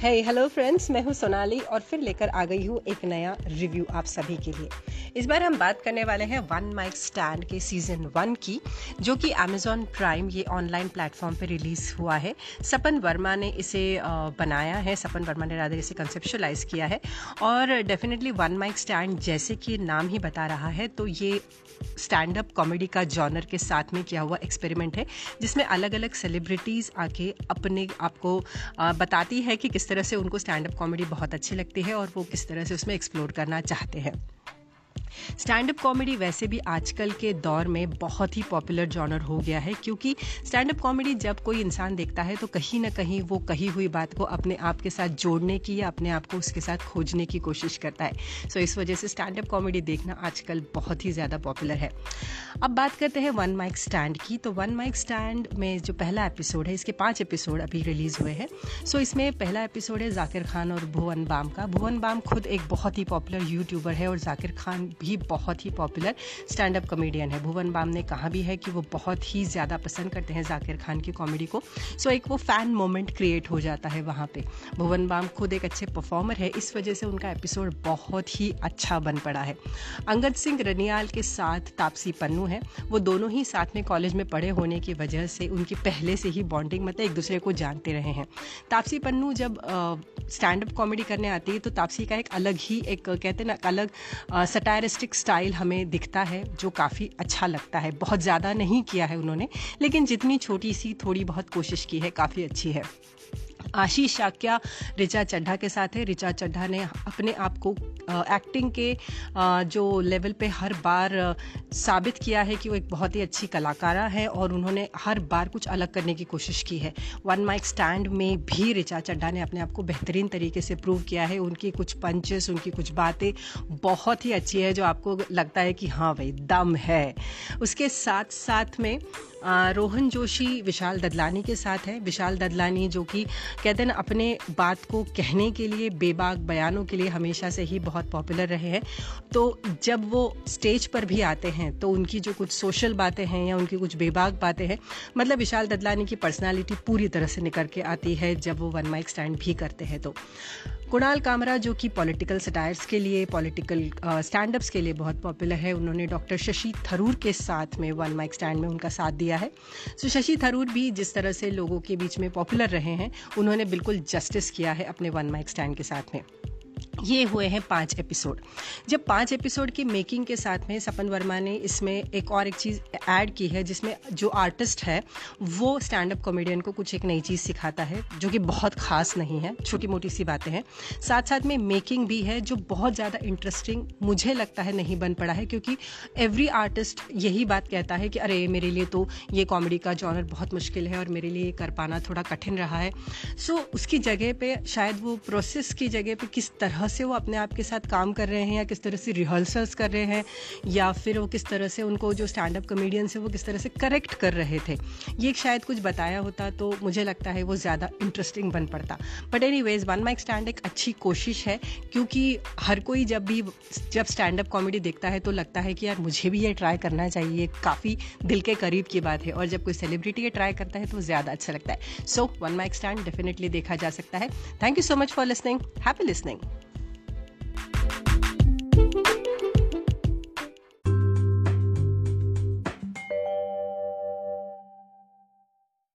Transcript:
है hello friends मैं हूँ सोनाली और फिर लेकर आ गई हूँ एक नया रिव्यू आप सभी के लिए। इस बार हम बात करने वाले हैं वन माइक स्टैंड के सीज़न वन की, जो कि अमेजॉन प्राइम ये ऑनलाइन प्लेटफॉर्म पर रिलीज़ हुआ है। सपन वर्मा ने इसे बनाया है, सपन वर्मा ने राधर इसे कंसेप्शलाइज किया है। और डेफिनेटली वन माइक स्टैंड जैसे कि नाम ही बता रहा है तो ये स्टैंड अप कॉमेडी का जॉनर के साथ में किया हुआ एक्सपेरिमेंट है, जिसमें अलग अलग सेलिब्रिटीज़ आके अपने आपको बताती है कि किस तरह से उनको स्टैंड अप कॉमेडी बहुत अच्छी लगती है और वो किस तरह से उसमें एक्सप्लोर करना चाहते हैं। स्टैंड अप कॉमेडी वैसे भी आजकल के दौर में बहुत ही पॉपुलर जॉनर हो गया है क्योंकि स्टैंड अप कॉमेडी जब कोई इंसान देखता है तो कहीं ना कहीं वो कही हुई बात को अपने आप के साथ जोड़ने की या अपने आप को उसके साथ खोजने की कोशिश करता है। सो so, इस वजह से स्टैंड अप कॉमेडी देखना आजकल बहुत ही ज़्यादा पॉपुलर है। अब बात करते हैं वन माइक स्टैंड की। तो वन माइक स्टैंड में जो पहला एपिसोड है इसके पाँच एपिसोड अभी रिलीज़ हुए हैं। सो so, इसमें पहला एपिसोड है जाकिर खान और भुवन बाम का। भुवन बाम खुद एक बहुत ही पॉपुलर यूट्यूबर है और जाकिर खान भी बहुत ही पॉपुलर स्टैंड अप कॉमेडियन है। भुवन बाम ने कहा भी है कि वो बहुत ही ज़्यादा पसंद करते हैं जाकिर खान की कॉमेडी को। सो एक वो फ़ैन मोमेंट क्रिएट हो जाता है वहाँ पे। भुवन बाम खुद एक अच्छे परफॉर्मर है। इस वजह से उनका एपिसोड बहुत ही अच्छा बन पड़ा है। अंगद सिंह रनियाल के साथ तापसी पन्नू है। वो दोनों ही साथ में कॉलेज में पढ़े होने की वजह से उनकी पहले से ही बॉन्डिंग मतलब एक दूसरे को जानते रहे हैं। तापसी पन्नू जब स्टैंड अप कॉमेडी करने आती है तो तापसी का एक अलग ही एक, कहते हैं ना अलग सटायरिस्टिक स्टाइल हमें दिखता है, जो काफ़ी अच्छा लगता है। बहुत ज़्यादा नहीं किया है उन्होंने, लेकिन जितनी छोटी सी थोड़ी बहुत कोशिश की है, काफ़ी अच्छी है। आशीष शाक्या, रिचा चड्ढा के साथ है। ऋचा चड्ढा ने अपने आप को एक्टिंग के जो लेवल पे हर बार साबित किया है कि वो एक बहुत ही अच्छी कलाकारा है और उन्होंने हर बार कुछ अलग करने की कोशिश की है। वन माइक स्टैंड में भी रिचा चड्डा ने अपने आप को बेहतरीन तरीके से प्रूव किया है। उनकी कुछ पंचेस उनकी कुछ बातें बहुत ही अच्छी है, जो आपको लगता है कि हाँ भाई, दम है। उसके साथ साथ में रोहन जोशी विशाल ददलानी के साथ है। विशाल ददलानी जो कि कहते हैं अपने बात को कहने के लिए, बेबाक बयानों के लिए हमेशा से ही बहुत पॉपुलर रहे हैं। तो जब वो स्टेज पर भी आते हैं तो उनकी जो कुछ सोशल बातें हैं या उनकी कुछ बेबाक बातें हैं मतलब विशाल ददलानी की पर्सनालिटी पूरी तरह से निकल के आती है जब वो वन माइक स्टैंड भी करते हैं तो। कुणाल कामरा जो कि पॉलिटिकल सटायर्स के लिए पॉलिटिकल स्टैंड अप्स के लिए बहुत पॉपुलर है उन्होंने डॉक्टर शशि थरूर के साथ में वन माइक स्टैंड में उनका साथ दिया है। सो so, शशि थरूर भी जिस तरह से लोगों के बीच में पॉपुलर रहे हैं उन्होंने बिल्कुल जस्टिस किया है अपने वन माइक स्टैंड के साथ में। ये हुए हैं पाँच एपिसोड जब पाँच एपिसोड की मेकिंग के साथ में सपन वर्मा ने इसमें एक और एक चीज़ ऐड की है जिसमें जो आर्टिस्ट है वो स्टैंड अप कॉमेडियन को कुछ एक नई चीज़ सिखाता है जो कि बहुत खास नहीं है छोटी मोटी सी बातें हैं। साथ साथ में मेकिंग भी है जो बहुत ज़्यादा इंटरेस्टिंग मुझे लगता है नहीं बन पड़ा है क्योंकि एवरी आर्टिस्ट यही बात कहता है कि अरे मेरे लिए तो ये कॉमेडी का जॉनर बहुत मुश्किल है और मेरे लिए कर पाना थोड़ा कठिन रहा है। सो so, उसकी जगह पे शायद वो प्रोसेस की जगह पे किस तरह से वो अपने आप के साथ काम कर रहे हैं या किस तरह से रिहर्सल्स कर रहे हैं, या फिर वो किस तरह से उनको जो स्टैंड अप कमेडियंस है वो किस तरह से करेक्ट कर रहे थे। ये शायद कुछ बताया होता तो मुझे लगता है वो ज़्यादा इंटरेस्टिंग बन पड़ता। But anyways one mic stand एक अच्छी कोशिश है, क्योंकि हर कोई जब भी जब स्टैंड अप कॉमेडी देखता है तो लगता है कि यार मुझे भी ये ट्राई करना चाहिए, काफ़ी दिल के करीब की बात है। और जब कोई सेलिब्रिटी ये ट्राई करता है तो ज़्यादा अच्छा लगता है। So one mic stand definitely देखा जा सकता है। Thank you so much for listening happy listening